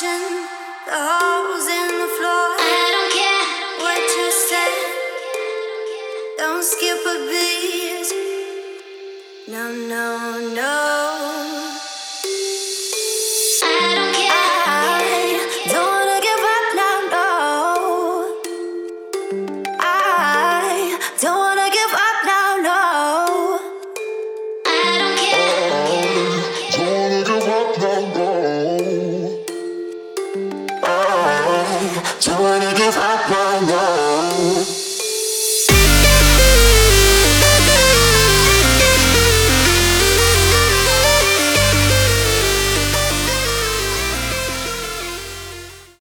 the holes in the floor. I don't care. What you say? Don't skip a beat. No, no, no. I don't care. I don't wanna give up now, no. Don't wanna give up now, no.